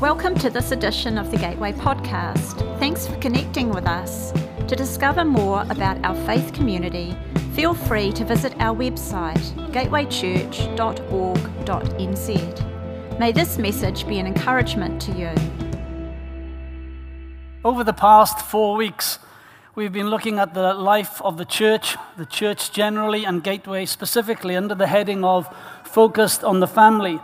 Welcome to this edition of the Gateway Podcast. Thanks for connecting with us. To discover more about our faith community, feel free to visit our website, gatewaychurch.org.nz. May this message be an encouragement to you. Over the past four weeks, we've been looking at the life of the church, the church generally, and Gateway specifically, under the heading of Focused on the Family.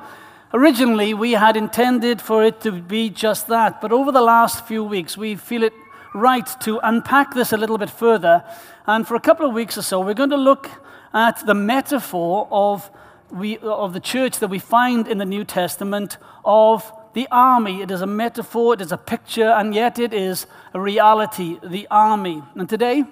Originally, we had intended for it to be just that, but over the last few weeks, we feel it right to unpack this a little bit further. And for a couple of weeks or so, we're going to look at the metaphor of, we, of the church that we find in the New Testament of the army. It is a metaphor, it is a picture, and yet it is a reality, the army. And today,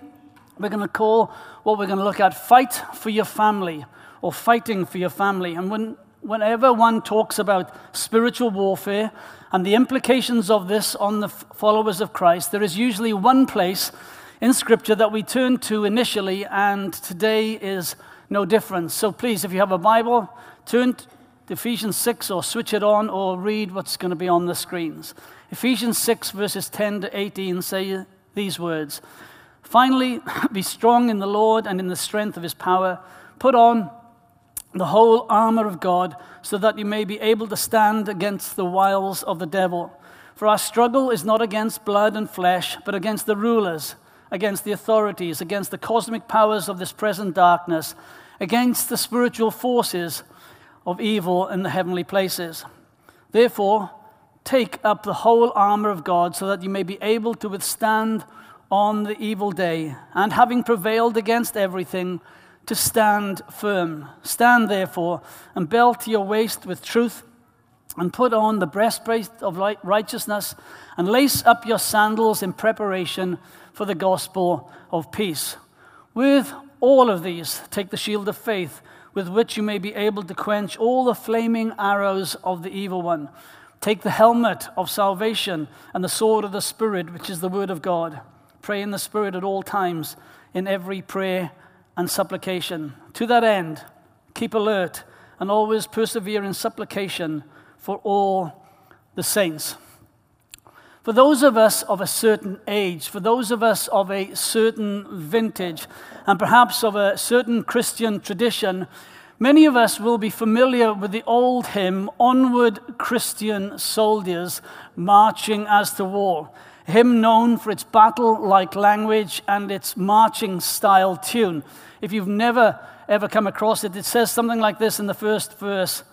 we're going to call what we're going to look at Fight for Your Family or Fighting for Your Family. And when whenever one talks about spiritual warfare and the implications of this on the followers of Christ, there is usually one place in Scripture that we turn to initially, and today is no different. So please, if you have a Bible, turn to Ephesians 6 or switch it on or read what's going to be on the screens. Ephesians 6, verses 10 to 18 say these words Finally, be strong in the Lord and in the strength of his power. Put on the whole armor of God, so that you may be able to stand against the wiles of the devil. For our struggle is not against blood and flesh, but against the rulers, against the authorities, against the cosmic powers of this present darkness, against the spiritual forces of evil in the heavenly places. Therefore, take up the whole armor of God, so that you may be able to withstand on the evil day, and having prevailed against everything, to stand firm. Stand therefore and belt your waist with truth and put on the breastplate of righteousness and lace up your sandals in preparation for the gospel of peace. With all of these, take the shield of faith with which you may be able to quench all the flaming arrows of the evil one. Take the helmet of salvation and the sword of the Spirit, which is the word of God. Pray in the Spirit at all times, in every prayer and supplication. To that end, keep alert and always persevere in supplication for all the saints. For those of us of a certain age, for those of us of a certain vintage, and perhaps of a certain Christian tradition, many of us will be familiar with the old hymn, Onward Christian Soldiers Marching as to War hymn known for its battle like language and its marching style tune. If you've never ever come across it, it says something like this in the first verse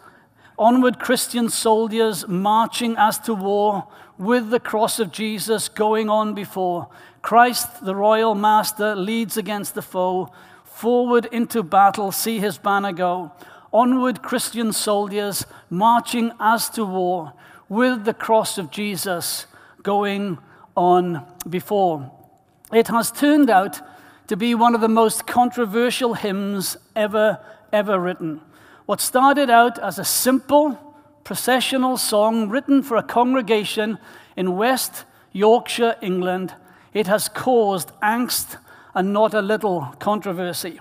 Onward, Christian soldiers marching as to war, with the cross of Jesus going on before. Christ, the royal master, leads against the foe. Forward into battle, see his banner go. Onward, Christian soldiers marching as to war, with the cross of Jesus going on before. It has turned out to be one of the most controversial hymns ever, ever written. What started out as a simple processional song written for a congregation in West Yorkshire, England, it has caused angst and not a little controversy.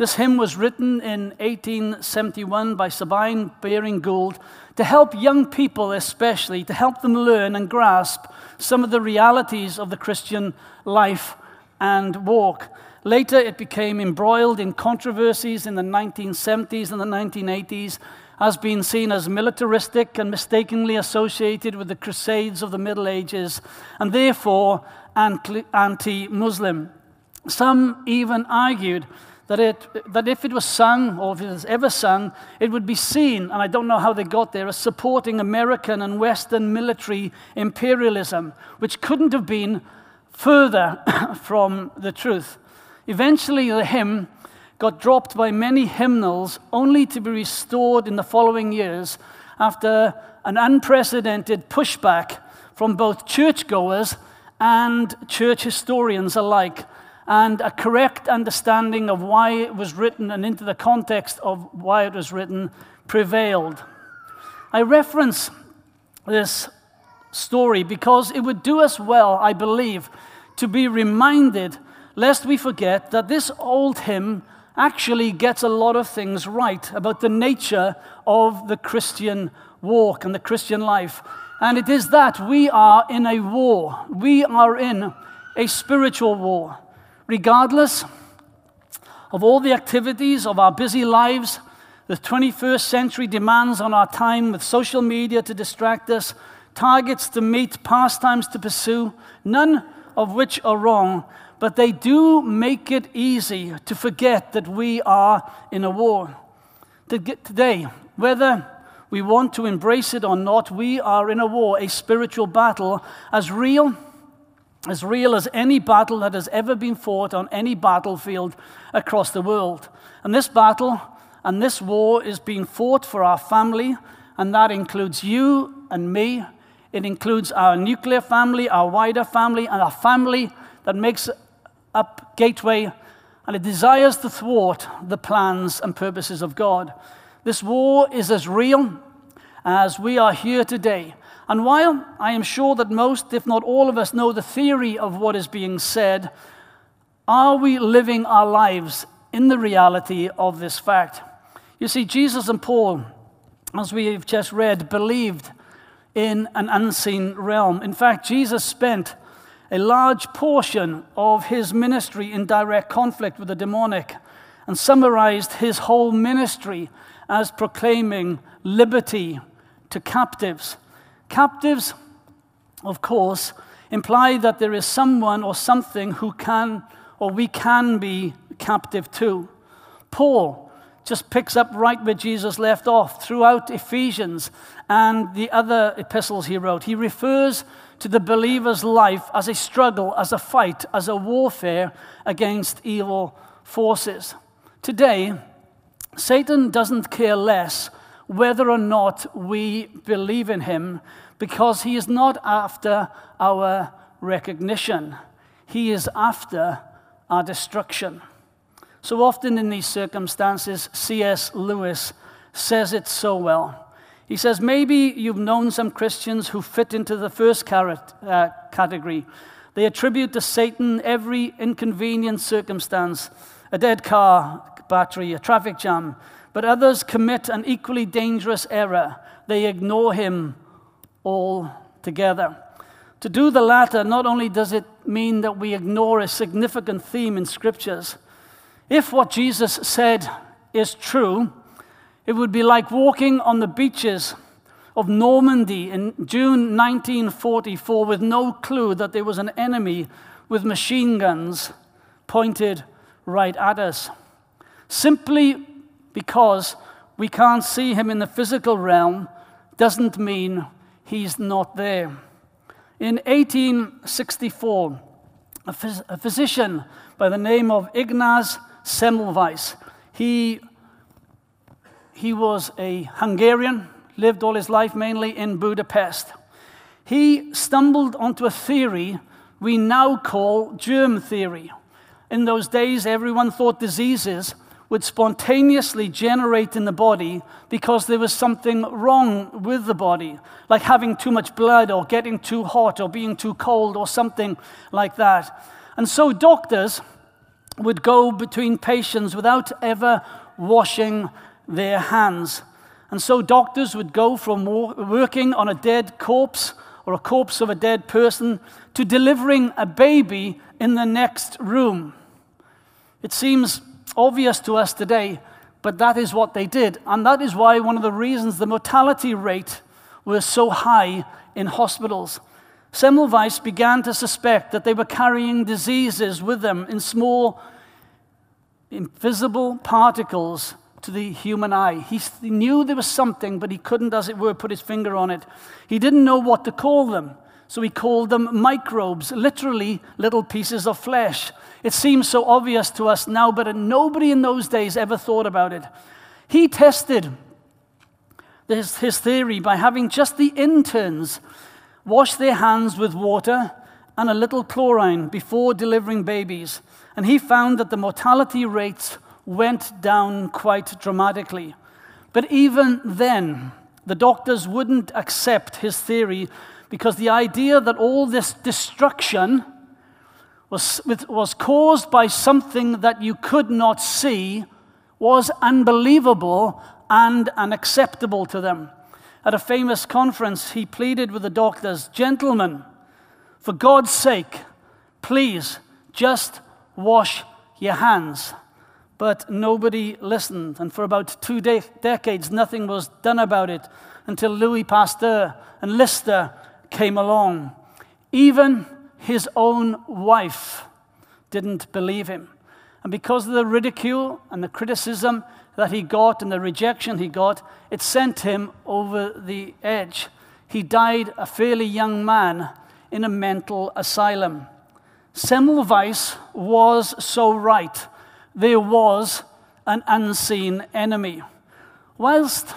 This hymn was written in 1871 by Sabine Baring Gould to help young people, especially, to help them learn and grasp some of the realities of the Christian life and walk. Later, it became embroiled in controversies in the 1970s and the 1980s, has been seen as militaristic and mistakenly associated with the Crusades of the Middle Ages, and therefore anti Muslim. Some even argued that, it, that if it was sung, or if it was ever sung, it would be seen, and I don't know how they got there, as supporting American and Western military imperialism, which couldn't have been further from the truth. Eventually, the hymn got dropped by many hymnals, only to be restored in the following years after an unprecedented pushback from both churchgoers and church historians alike and a correct understanding of why it was written and into the context of why it was written prevailed. I reference this story because it would do us well, I believe, to be reminded, lest we forget, that this old hymn actually gets a lot of things right about the nature of the Christian walk and the Christian life. And it is that we are in a war. We are in a spiritual war. Regardless of all the activities of our busy lives, the 21st century demands on our time with social media to distract us, targets to meet, pastimes to pursue, none of which are wrong, but they do make it easy to forget that we are in a war. Today, whether we want to embrace it or not, we are in a war, a spiritual battle, as real as real as any battle that has ever been fought on any battlefield across the world. And this battle and this war is being fought for our family, and that includes you and me. It includes our nuclear family, our wider family, and our family that makes up Gateway, and it desires to thwart the plans and purposes of God. This war is as real as we are here today. And while I am sure that most, if not all of us, know the theory of what is being said, are we living our lives in the reality of this fact? You see, Jesus and Paul, as we've just read, believed in an unseen realm. In fact, Jesus spent a large portion of his ministry in direct conflict with the demonic and summarized his whole ministry as proclaiming liberty to captives. Captives, of course, imply that there is someone or something who can or we can be captive to. Paul just picks up right where Jesus left off throughout Ephesians and the other epistles he wrote. He refers to the believer's life as a struggle, as a fight, as a warfare against evil forces. Today, Satan doesn't care less whether or not we believe in him because he is not after our recognition, he is after our destruction. So often in these circumstances, C.S. Lewis says it so well. He says, maybe you've known some Christians who fit into the first uh, category. They attribute to Satan every inconvenient circumstance a dead car battery, a traffic jam. But others commit an equally dangerous error. They ignore him altogether. To do the latter, not only does it mean that we ignore a significant theme in scriptures, if what Jesus said is true, it would be like walking on the beaches of Normandy in June 1944 with no clue that there was an enemy with machine guns pointed right at us. Simply because we can't see him in the physical realm doesn't mean he's not there. In 1864, a, phys- a physician by the name of Ignaz Semmelweis, he he was a Hungarian, lived all his life mainly in Budapest. He stumbled onto a theory we now call germ theory. In those days, everyone thought diseases would spontaneously generate in the body because there was something wrong with the body, like having too much blood or getting too hot or being too cold or something like that. And so doctors would go between patients without ever washing their hands. And so doctors would go from working on a dead corpse or a corpse of a dead person to delivering a baby in the next room. It seems obvious to us today, but that is what they did. And that is why one of the reasons the mortality rate was so high in hospitals. Semmelweis began to suspect that they were carrying diseases with them in small, invisible particles to the human eye. He knew there was something, but he couldn't, as it were, put his finger on it. He didn't know what to call them, so he called them microbes, literally little pieces of flesh. It seems so obvious to us now, but nobody in those days ever thought about it. He tested his, his theory by having just the interns wash their hands with water and a little chlorine before delivering babies. And he found that the mortality rates went down quite dramatically. But even then, the doctors wouldn't accept his theory because the idea that all this destruction was, was caused by something that you could not see was unbelievable and unacceptable to them. At a famous conference, he pleaded with the doctors, Gentlemen, for God's sake, please just wash your hands. But nobody listened, and for about two de- decades, nothing was done about it until Louis Pasteur and Lister came along. Even his own wife didn't believe him. And because of the ridicule and the criticism that he got and the rejection he got, it sent him over the edge. He died a fairly young man in a mental asylum. Semmelweis was so right. There was an unseen enemy. Whilst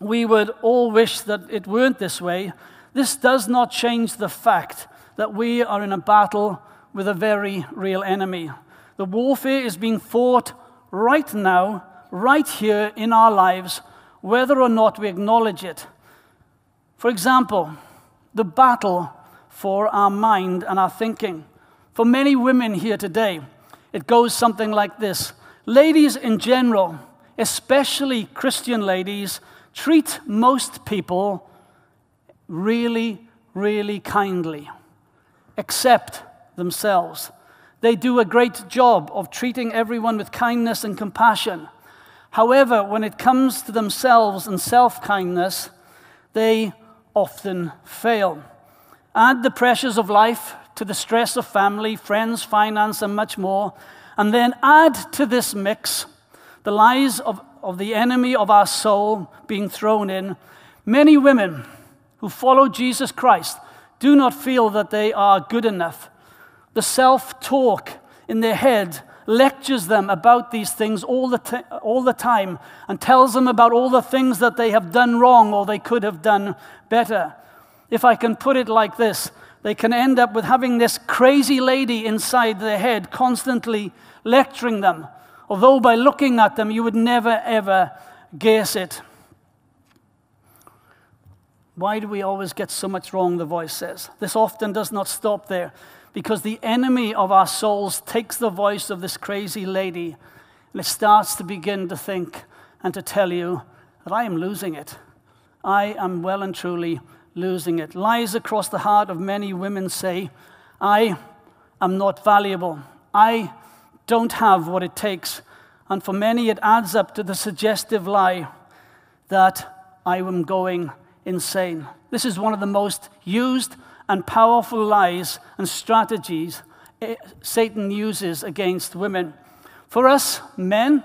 we would all wish that it weren't this way, this does not change the fact that we are in a battle with a very real enemy. The warfare is being fought right now, right here in our lives, whether or not we acknowledge it. For example, the battle for our mind and our thinking. For many women here today, it goes something like this Ladies in general, especially Christian ladies, treat most people really, really kindly, accept themselves. They do a great job of treating everyone with kindness and compassion. However, when it comes to themselves and self kindness, they often fail. Add the pressures of life to the stress of family, friends, finance, and much more, and then add to this mix the lies of, of the enemy of our soul being thrown in. Many women who follow Jesus Christ do not feel that they are good enough. The self talk in their head lectures them about these things all the, t- all the time and tells them about all the things that they have done wrong or they could have done better. If I can put it like this, they can end up with having this crazy lady inside their head constantly lecturing them, although by looking at them, you would never ever guess it. Why do we always get so much wrong? The voice says. This often does not stop there because the enemy of our souls takes the voice of this crazy lady and it starts to begin to think and to tell you that I am losing it. I am well and truly losing it. Lies across the heart of many women say, I am not valuable. I don't have what it takes. And for many, it adds up to the suggestive lie that I am going insane. This is one of the most used and powerful lies and strategies eh, Satan uses against women. For us men,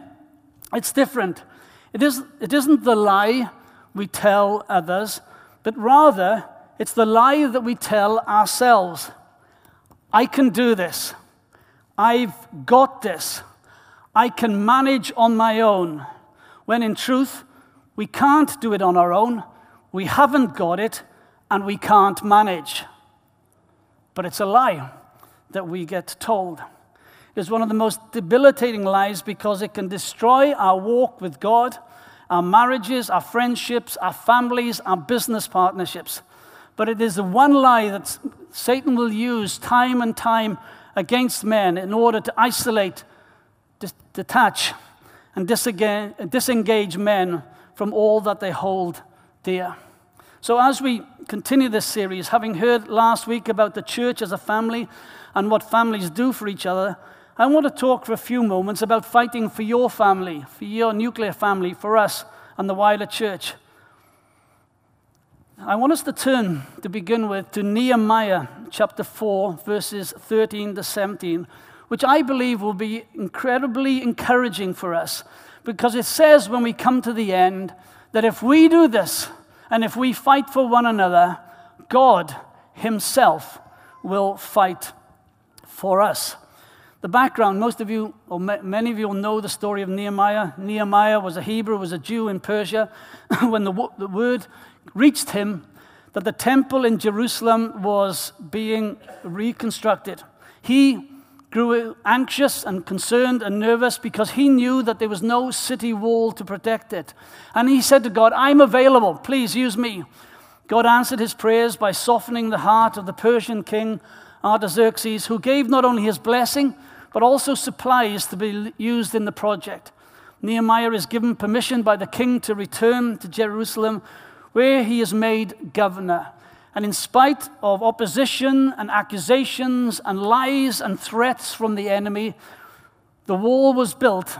it's different. It, is, it isn't the lie we tell others, but rather it's the lie that we tell ourselves. I can do this. I've got this. I can manage on my own. When in truth, we can't do it on our own. We haven't got it, and we can't manage. But it's a lie that we get told. It is one of the most debilitating lies because it can destroy our walk with God our marriages, our friendships, our families, our business partnerships. But it is the one lie that Satan will use time and time against men in order to isolate, detach, and disengage men from all that they hold dear. So, as we continue this series, having heard last week about the church as a family and what families do for each other, I want to talk for a few moments about fighting for your family, for your nuclear family, for us and the wider church. I want us to turn to begin with to Nehemiah chapter 4, verses 13 to 17, which I believe will be incredibly encouraging for us because it says when we come to the end that if we do this and if we fight for one another, God Himself will fight for us. The background, most of you, or many of you will know the story of Nehemiah. Nehemiah was a Hebrew, was a Jew in Persia. when the, the word reached him that the temple in Jerusalem was being reconstructed, he grew anxious and concerned and nervous because he knew that there was no city wall to protect it. And he said to God, I'm available, please use me. God answered his prayers by softening the heart of the Persian king Artaxerxes, who gave not only his blessing, but also supplies to be used in the project. Nehemiah is given permission by the king to return to Jerusalem where he is made governor. And in spite of opposition and accusations and lies and threats from the enemy, the wall was built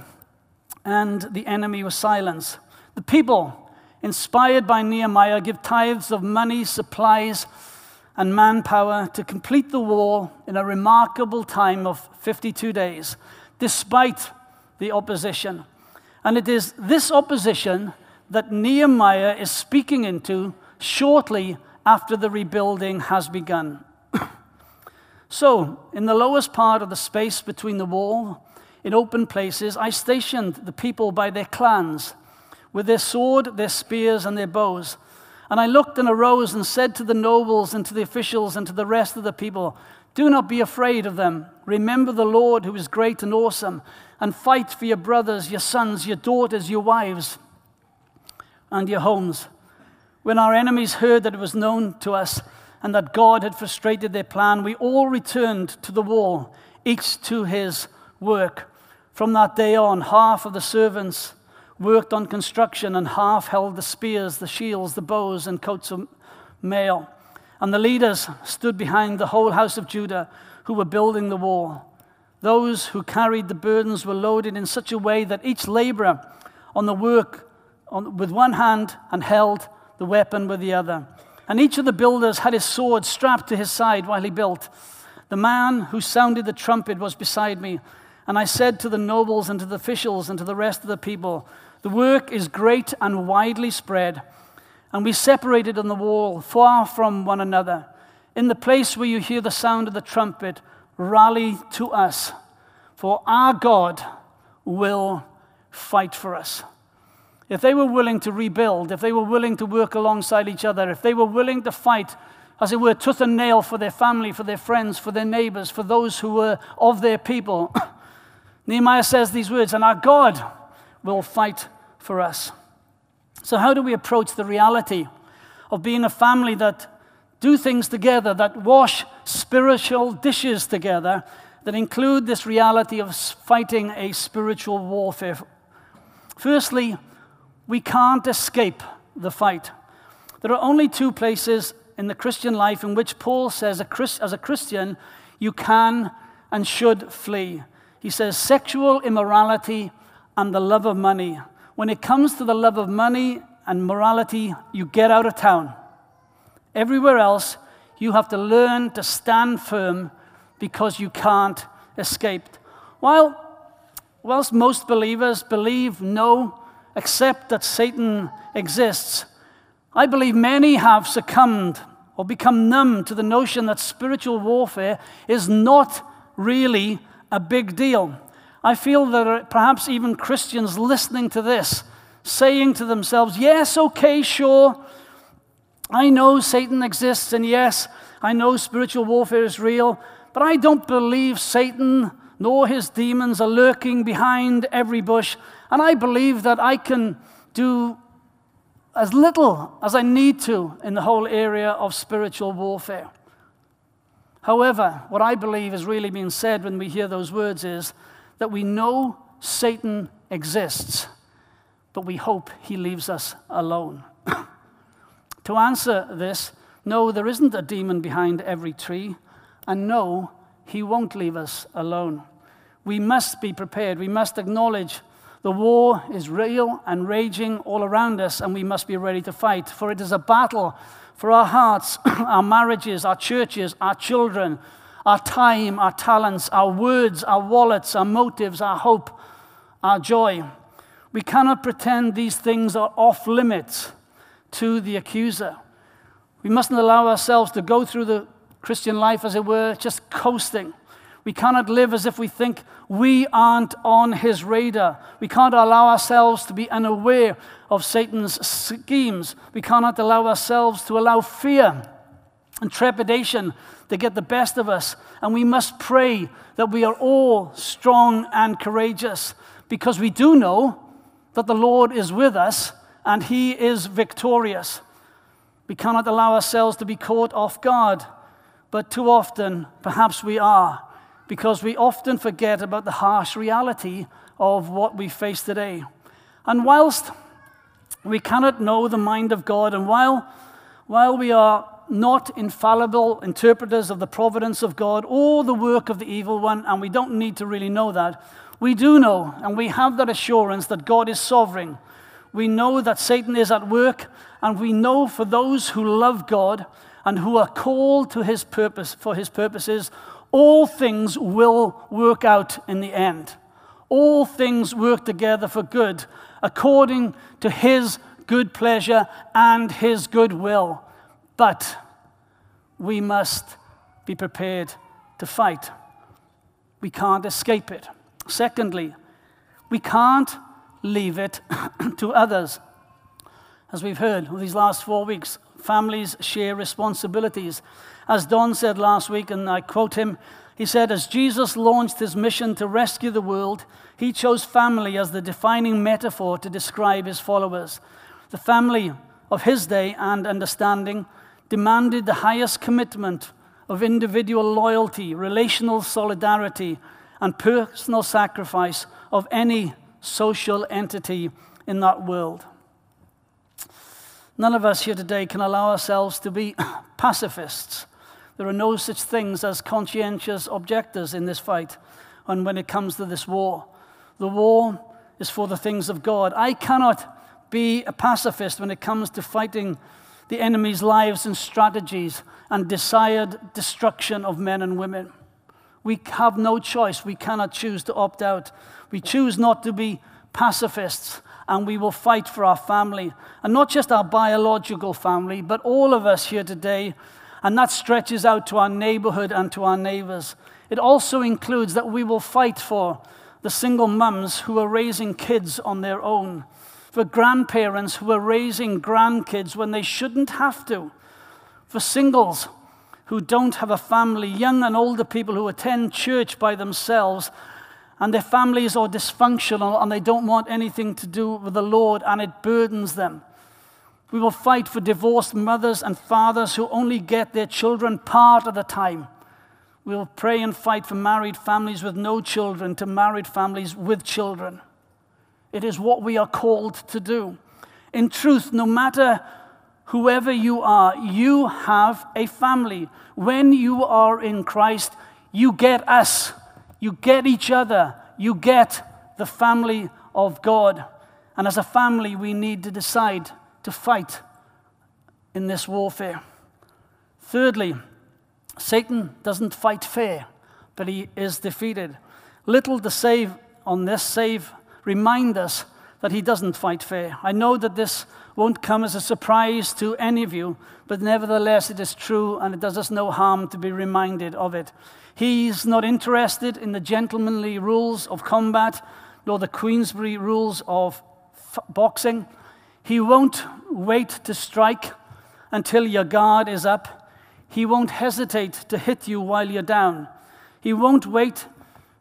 and the enemy was silenced. The people, inspired by Nehemiah, give tithes of money, supplies, and manpower to complete the wall in a remarkable time of 52 days, despite the opposition. And it is this opposition that Nehemiah is speaking into shortly after the rebuilding has begun. so, in the lowest part of the space between the wall, in open places, I stationed the people by their clans, with their sword, their spears, and their bows. And I looked and arose and said to the nobles and to the officials and to the rest of the people, Do not be afraid of them. Remember the Lord who is great and awesome, and fight for your brothers, your sons, your daughters, your wives, and your homes. When our enemies heard that it was known to us and that God had frustrated their plan, we all returned to the wall, each to his work. From that day on, half of the servants worked on construction, and half held the spears, the shields, the bows, and coats of mail. And the leaders stood behind the whole house of Judah who were building the wall. Those who carried the burdens were loaded in such a way that each laborer on the work on, with one hand and held the weapon with the other. And each of the builders had his sword strapped to his side while he built. The man who sounded the trumpet was beside me. And I said to the nobles and to the officials and to the rest of the people, The work is great and widely spread. And we separated on the wall, far from one another. In the place where you hear the sound of the trumpet, rally to us, for our God will fight for us if they were willing to rebuild, if they were willing to work alongside each other, if they were willing to fight, as it were, tooth and nail for their family, for their friends, for their neighbors, for those who were of their people, Nehemiah says these words, and our God will fight for us. So, how do we approach the reality of being a family that do things together, that wash spiritual dishes together, that include this reality of fighting a spiritual warfare? Firstly, we can't escape the fight. There are only two places in the Christian life in which Paul says, as a Christian, you can and should flee. He says, sexual immorality and the love of money. When it comes to the love of money and morality, you get out of town. Everywhere else, you have to learn to stand firm because you can't escape. While, whilst most believers believe, know, accept that Satan exists, I believe many have succumbed or become numb to the notion that spiritual warfare is not really a big deal. I feel that perhaps even Christians listening to this, saying to themselves, Yes, okay, sure, I know Satan exists, and yes, I know spiritual warfare is real, but I don't believe Satan nor his demons are lurking behind every bush. And I believe that I can do as little as I need to in the whole area of spiritual warfare. However, what I believe is really being said when we hear those words is that we know Satan exists, but we hope he leaves us alone. to answer this, no, there isn't a demon behind every tree, and no, he won't leave us alone. We must be prepared. We must acknowledge the war is real and raging all around us, and we must be ready to fight. For it is a battle for our hearts, our marriages, our churches, our children, our time, our talents, our words, our wallets, our motives, our hope, our joy. We cannot pretend these things are off limits to the accuser. We mustn't allow ourselves to go through the Christian life, as it were, just coasting we cannot live as if we think we aren't on his radar. We can't allow ourselves to be unaware of Satan's schemes. We cannot allow ourselves to allow fear and trepidation to get the best of us. And we must pray that we are all strong and courageous because we do know that the Lord is with us and he is victorious. We cannot allow ourselves to be caught off guard, but too often, perhaps we are because we often forget about the harsh reality of what we face today. And whilst We cannot know the mind of God. And while, while we are not infallible interpreters of the providence of God or the work of the evil one, and we don't need to really know that, we do know and we have that assurance that God is sovereign. We know that Satan is at work, and we know for those who love God and who are called to his purpose for his purposes, all things will work out in the end. All things work together for good, according to his good pleasure and his good will. But we must be prepared to fight. We can't escape it. Secondly, we can't leave it to others. As we've heard over these last four weeks, families share responsibilities. As Don said last week, and I quote him, he said, As Jesus launched his mission to rescue the world, he chose family as the defining metaphor to describe his followers. The family of his day and understanding demanded the highest commitment of individual loyalty, relational solidarity, and personal sacrifice of any social entity in that world. None of us here today can allow ourselves to be pacifists. There are no such things as conscientious objectors in this fight and when it comes to this war. The war is for the things of God. I cannot be a pacifist when it comes to fighting the enemy's lives and strategies and desired destruction of men and women. We have no choice. We cannot choose to opt out. We choose not to be pacifists and we will fight for our family. And not just our biological family, but all of us here today. And that stretches out to our neighborhood and to our neighbors. It also includes that we will fight for the single mums who are raising kids on their own, for grandparents who are raising grandkids when they shouldn't have to, for singles who don't have a family, young and older people who attend church by themselves and their families are dysfunctional and they don't want anything to do with the Lord and it burdens them. We will fight for divorced mothers and fathers who only get their children part of the time. We will pray and fight for married families with no children to married families with children. It is what we are called to do. In truth, no matter whoever you are, you have a family. When you are in Christ, you get us. You get each other. You get the family of God. And as a family, we need to decide to fight in this warfare. Thirdly, Satan doesn't fight fair, but he is defeated. Little to save on this save remind us that he doesn't fight fair. I know that this won't come as a surprise to any of you, but nevertheless it is true and it does us no harm to be reminded of it. He's not interested in the gentlemanly rules of combat nor the Queensberry rules of boxing. He won't wait to strike until your guard is up. He won't hesitate to hit you while you're down. He won't wait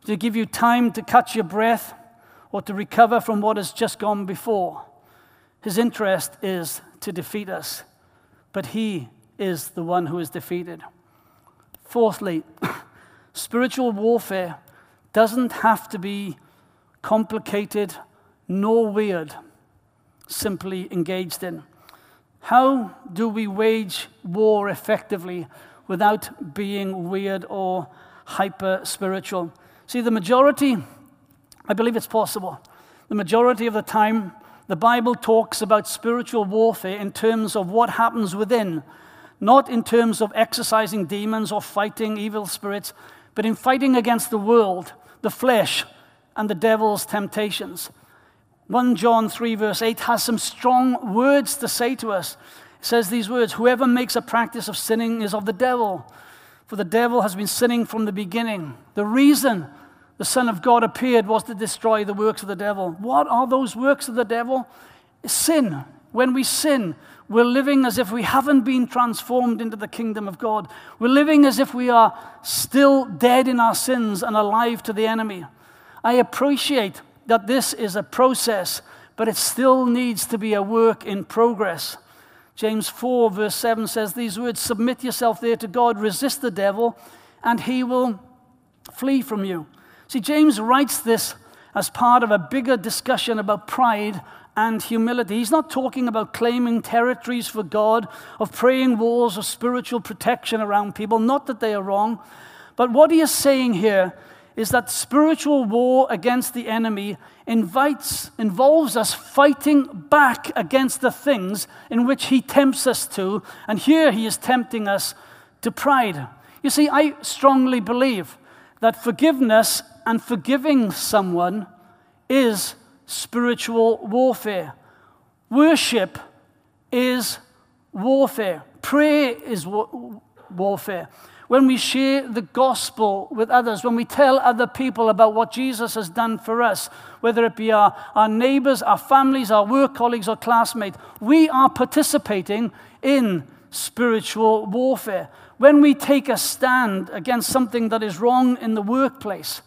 to give you time to catch your breath or to recover from what has just gone before. His interest is to defeat us, but he is the one who is defeated. Fourthly, Spiritual warfare doesn't have to be complicated nor weird, simply engaged in. How do we wage war effectively without being weird or hyper spiritual? See, the majority, I believe it's possible. The majority of the time, the Bible talks about spiritual warfare in terms of what happens within, not in terms of exorcising demons or fighting evil spirits, but in fighting against the world, the flesh, and the devil's temptations. 1 John 3, verse 8 has some strong words to say to us. It says these words Whoever makes a practice of sinning is of the devil, for the devil has been sinning from the beginning. The reason the Son of God appeared was to destroy the works of the devil. What are those works of the devil? Sin. When we sin, we're living as if we haven't been transformed into the kingdom of God. We're living as if we are still dead in our sins and alive to the enemy. I appreciate that this is a process, but it still needs to be a work in progress. James 4, verse 7 says these words Submit yourself there to God, resist the devil, and he will flee from you. See, James writes this as part of a bigger discussion about pride and humility. He's not talking about claiming territories for God, of praying walls of spiritual protection around people. Not that they are wrong. But what he is saying here is that spiritual war against the enemy invites, involves us fighting back against the things in which he tempts us to. And here he is tempting us to pride. You see, I strongly believe that forgiveness and forgiving someone is spiritual warfare. Worship is warfare. Prayer is wa- warfare. When we share the gospel with others, when we tell other people about what Jesus has done for us, whether it be our, our neighbors, our families, our work colleagues, or classmates, we are participating in spiritual warfare. When we take a stand against something that is wrong in the workplace,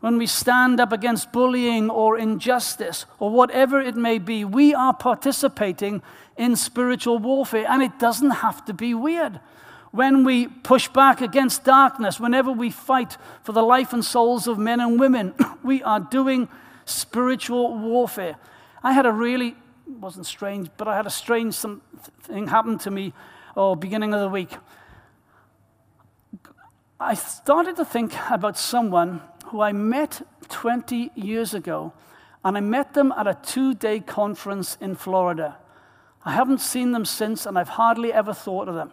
when we stand up against bullying or injustice or whatever it may be, we are participating in spiritual warfare. And it doesn't have to be weird. When we push back against darkness, whenever we fight for the life and souls of men and women, we are doing spiritual warfare. I had a really, wasn't strange, but I had a strange thing happen to me oh, beginning of the week. I started to think about someone who I met 20 years ago, and I met them at a two day conference in Florida. I haven't seen them since, and I've hardly ever thought of them.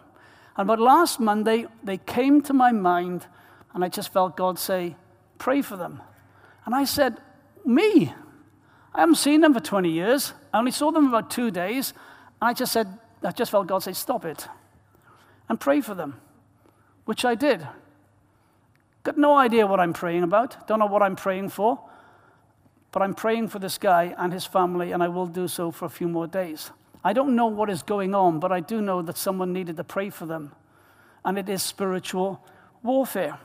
And but last Monday, they came to my mind, and I just felt God say, Pray for them. And I said, Me? I haven't seen them for 20 years. I only saw them about two days. And I just said, I just felt God say, Stop it and pray for them, which I did. Got no idea what I'm praying about, don't know what I'm praying for, but I'm praying for this guy and his family, and I will do so for a few more days. I don't know what is going on, but I do know that someone needed to pray for them, and it is spiritual warfare.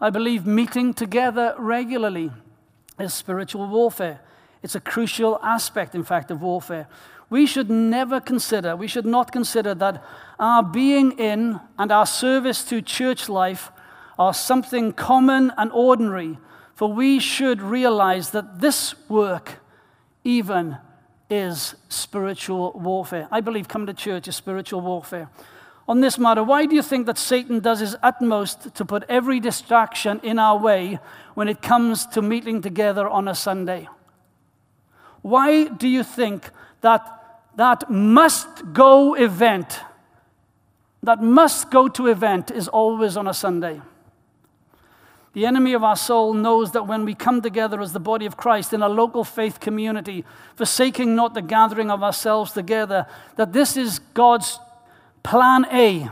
I believe meeting together regularly is spiritual warfare. It's a crucial aspect, in fact, of warfare. We should never consider, we should not consider that our being in and our service to church life are something common and ordinary, for we should realize that this work even is spiritual warfare. I believe coming to church is spiritual warfare. On this matter, why do you think that Satan does his utmost to put every distraction in our way when it comes to meeting together on a Sunday? Why do you think that that must go event, that must go to event is always on a Sunday? The enemy of our soul knows that when we come together as the body of Christ in a local faith community, forsaking not the gathering of ourselves together, that this is God's plan A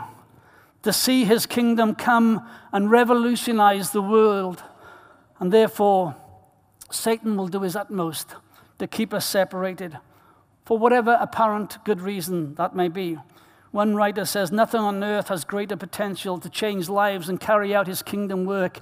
to see his kingdom come and revolutionize the world. And therefore, Satan will do his utmost to keep us separated for whatever apparent good reason that may be. One writer says, Nothing on earth has greater potential to change lives and carry out his kingdom work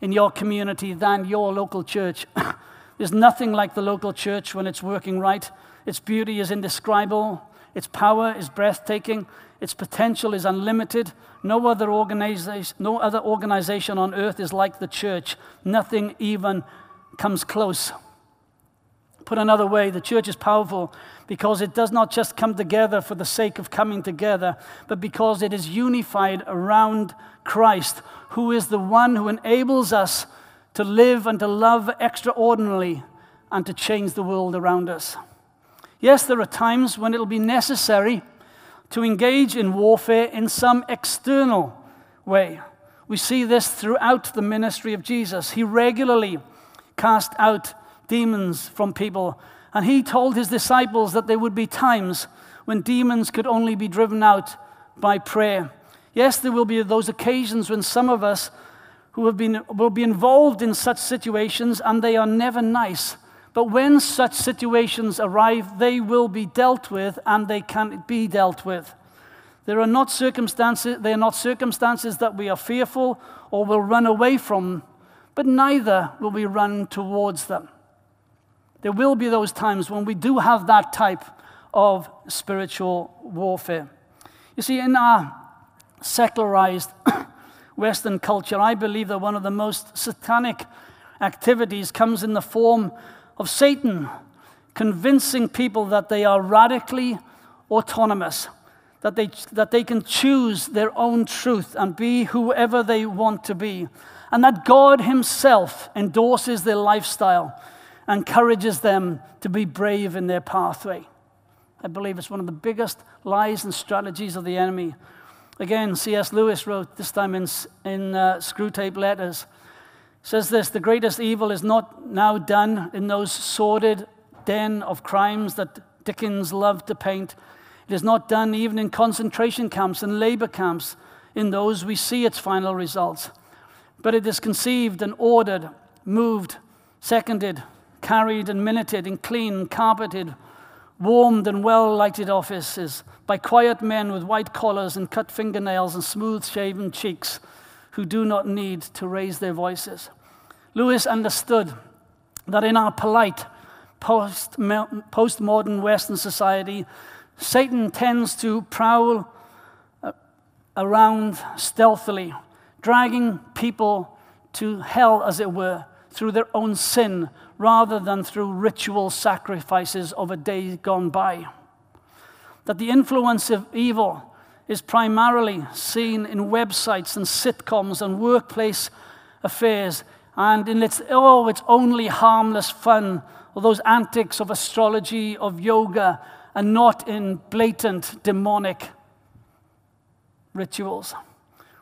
in your community than your local church. There's nothing like the local church when it's working right. Its beauty is indescribable, its power is breathtaking, its potential is unlimited. No other, organization, no other organization on earth is like the church. Nothing even comes close. Put another way, the church is powerful because it does not just come together for the sake of coming together, but because it is unified around Christ, who is the one who enables us to live and to love extraordinarily and to change the world around us. Yes, there are times when it'll be necessary to engage in warfare in some external way. We see this throughout the ministry of Jesus. He regularly cast out demons from people. And he told his disciples that there would be times when demons could only be driven out by prayer. Yes, there will be those occasions when some of us who have been, will be involved in such situations and they are never nice. But when such situations arrive, they will be dealt with and they can be dealt with. There are not circumstances, they are not circumstances that we are fearful or will run away from, but neither will we run towards them. There will be those times when we do have that type of spiritual warfare. You see, in our secularized Western culture, I believe that one of the most satanic activities comes in the form of Satan convincing people that they are radically autonomous, that they, that they can choose their own truth and be whoever they want to be, and that God Himself endorses their lifestyle, encourages them to be brave in their pathway. I believe it's one of the biggest lies and strategies of the enemy. Again, C.S. Lewis wrote, this time in, in uh, Screwtape Letters, says this The greatest evil is not now done in those sordid den of crimes that Dickens loved to paint. It is not done even in concentration camps and labor camps. In those, we see its final results. But it is conceived and ordered, moved, seconded, carried and minuted in clean, carpeted, warmed and well lighted offices by quiet men with white collars and cut fingernails and smooth shaven cheeks who do not need to raise their voices. Lewis understood that in our polite, post postmodern Western society, Satan tends to prowl uh, around stealthily, dragging people to hell, as it were, through their own sin rather than through ritual sacrifices of a day gone by. That the influence of evil is primarily seen in websites and sitcoms and workplace affairs, and in its, oh, it's only harmless fun, or those antics of astrology, of yoga, and not in blatant demonic rituals.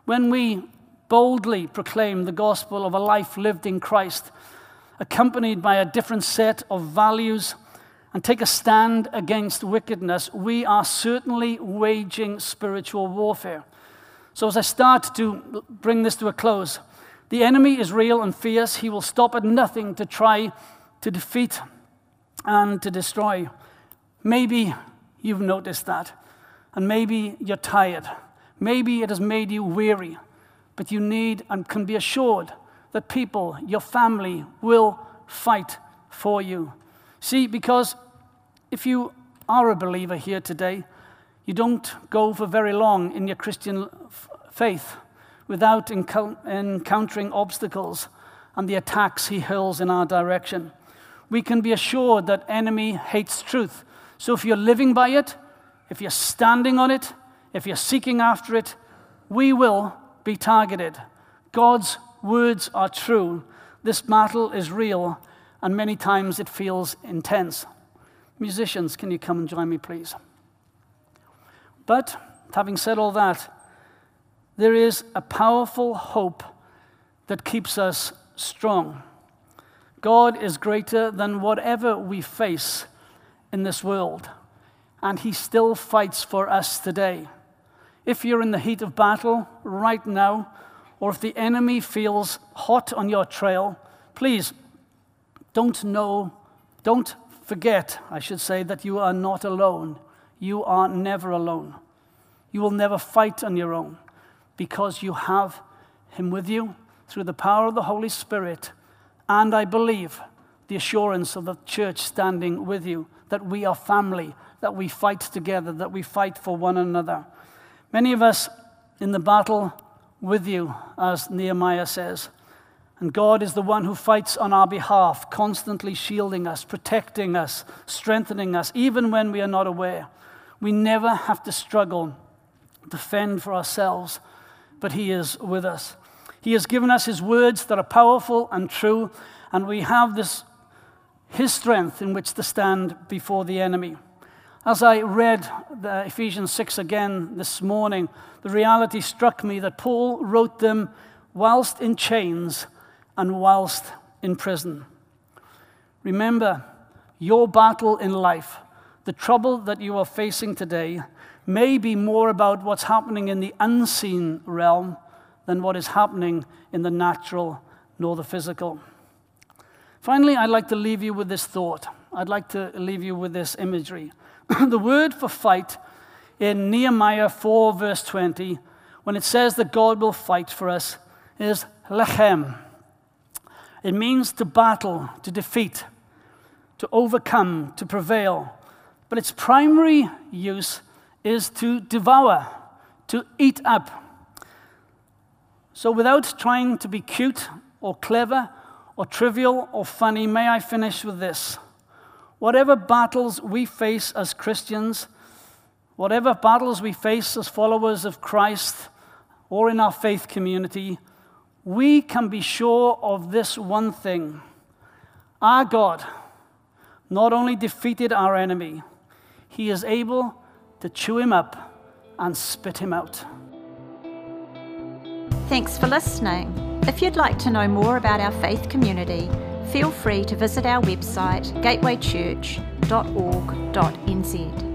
When we boldly proclaim the gospel of a life lived in Christ, accompanied by a different set of values, and take a stand against wickedness, we are certainly waging spiritual warfare. So, as I start to bring this to a close, the enemy is real and fierce. He will stop at nothing to try to defeat and to destroy. Maybe you've noticed that, and maybe you're tired. Maybe it has made you weary, but you need and can be assured that people, your family, will fight for you. See, because if you are a believer here today, you don't go for very long in your Christian faith without encountering obstacles and the attacks he hurls in our direction. We can be assured that enemy hates truth. So if you're living by it, if you're standing on it, if you're seeking after it, we will be targeted. God's words are true. This battle is real, and many times it feels intense. Musicians, can you come and join me, please? But, having said all that, there is a powerful hope that keeps us strong. God is greater than whatever we face in this world, and He still fights for us today. If you're in the heat of battle right now, or if the enemy feels hot on your trail, please don't know, don't forget, I should say, that you are not alone. You are never alone. You will never fight on your own because you have Him with you through the power of the Holy Spirit. And I believe the assurance of the church standing with you that we are family, that we fight together, that we fight for one another. Many of us in the battle with you, as Nehemiah says. And God is the one who fights on our behalf, constantly shielding us, protecting us, strengthening us, even when we are not aware. We never have to struggle to fend for ourselves, but He is with us. He has given us His words that are powerful and true, and we have this His strength in which to stand before the enemy. As I read Ephesians 6 again this morning, the reality struck me that Paul wrote them whilst in chains and whilst in prison. Remember, your battle in life, the trouble that you are facing today, may be more about what's happening in the unseen realm than what is happening in the natural nor the physical. Finally, I'd like to leave you with this thought. I'd like to leave you with this imagery. the word for fight in Nehemiah 4, verse 20, when it says that God will fight for us, is lechem. It means to battle, to defeat, to overcome, to prevail. But its primary use is to devour, to eat up. So, without trying to be cute or clever or trivial or funny, may I finish with this? Whatever battles we face as Christians, whatever battles we face as followers of Christ or in our faith community, we can be sure of this one thing. Our God not only defeated our enemy, he is able to chew him up and spit him out. Thanks for listening. If you'd like to know more about our faith community, feel free to visit our website gatewaychurch.org.nz.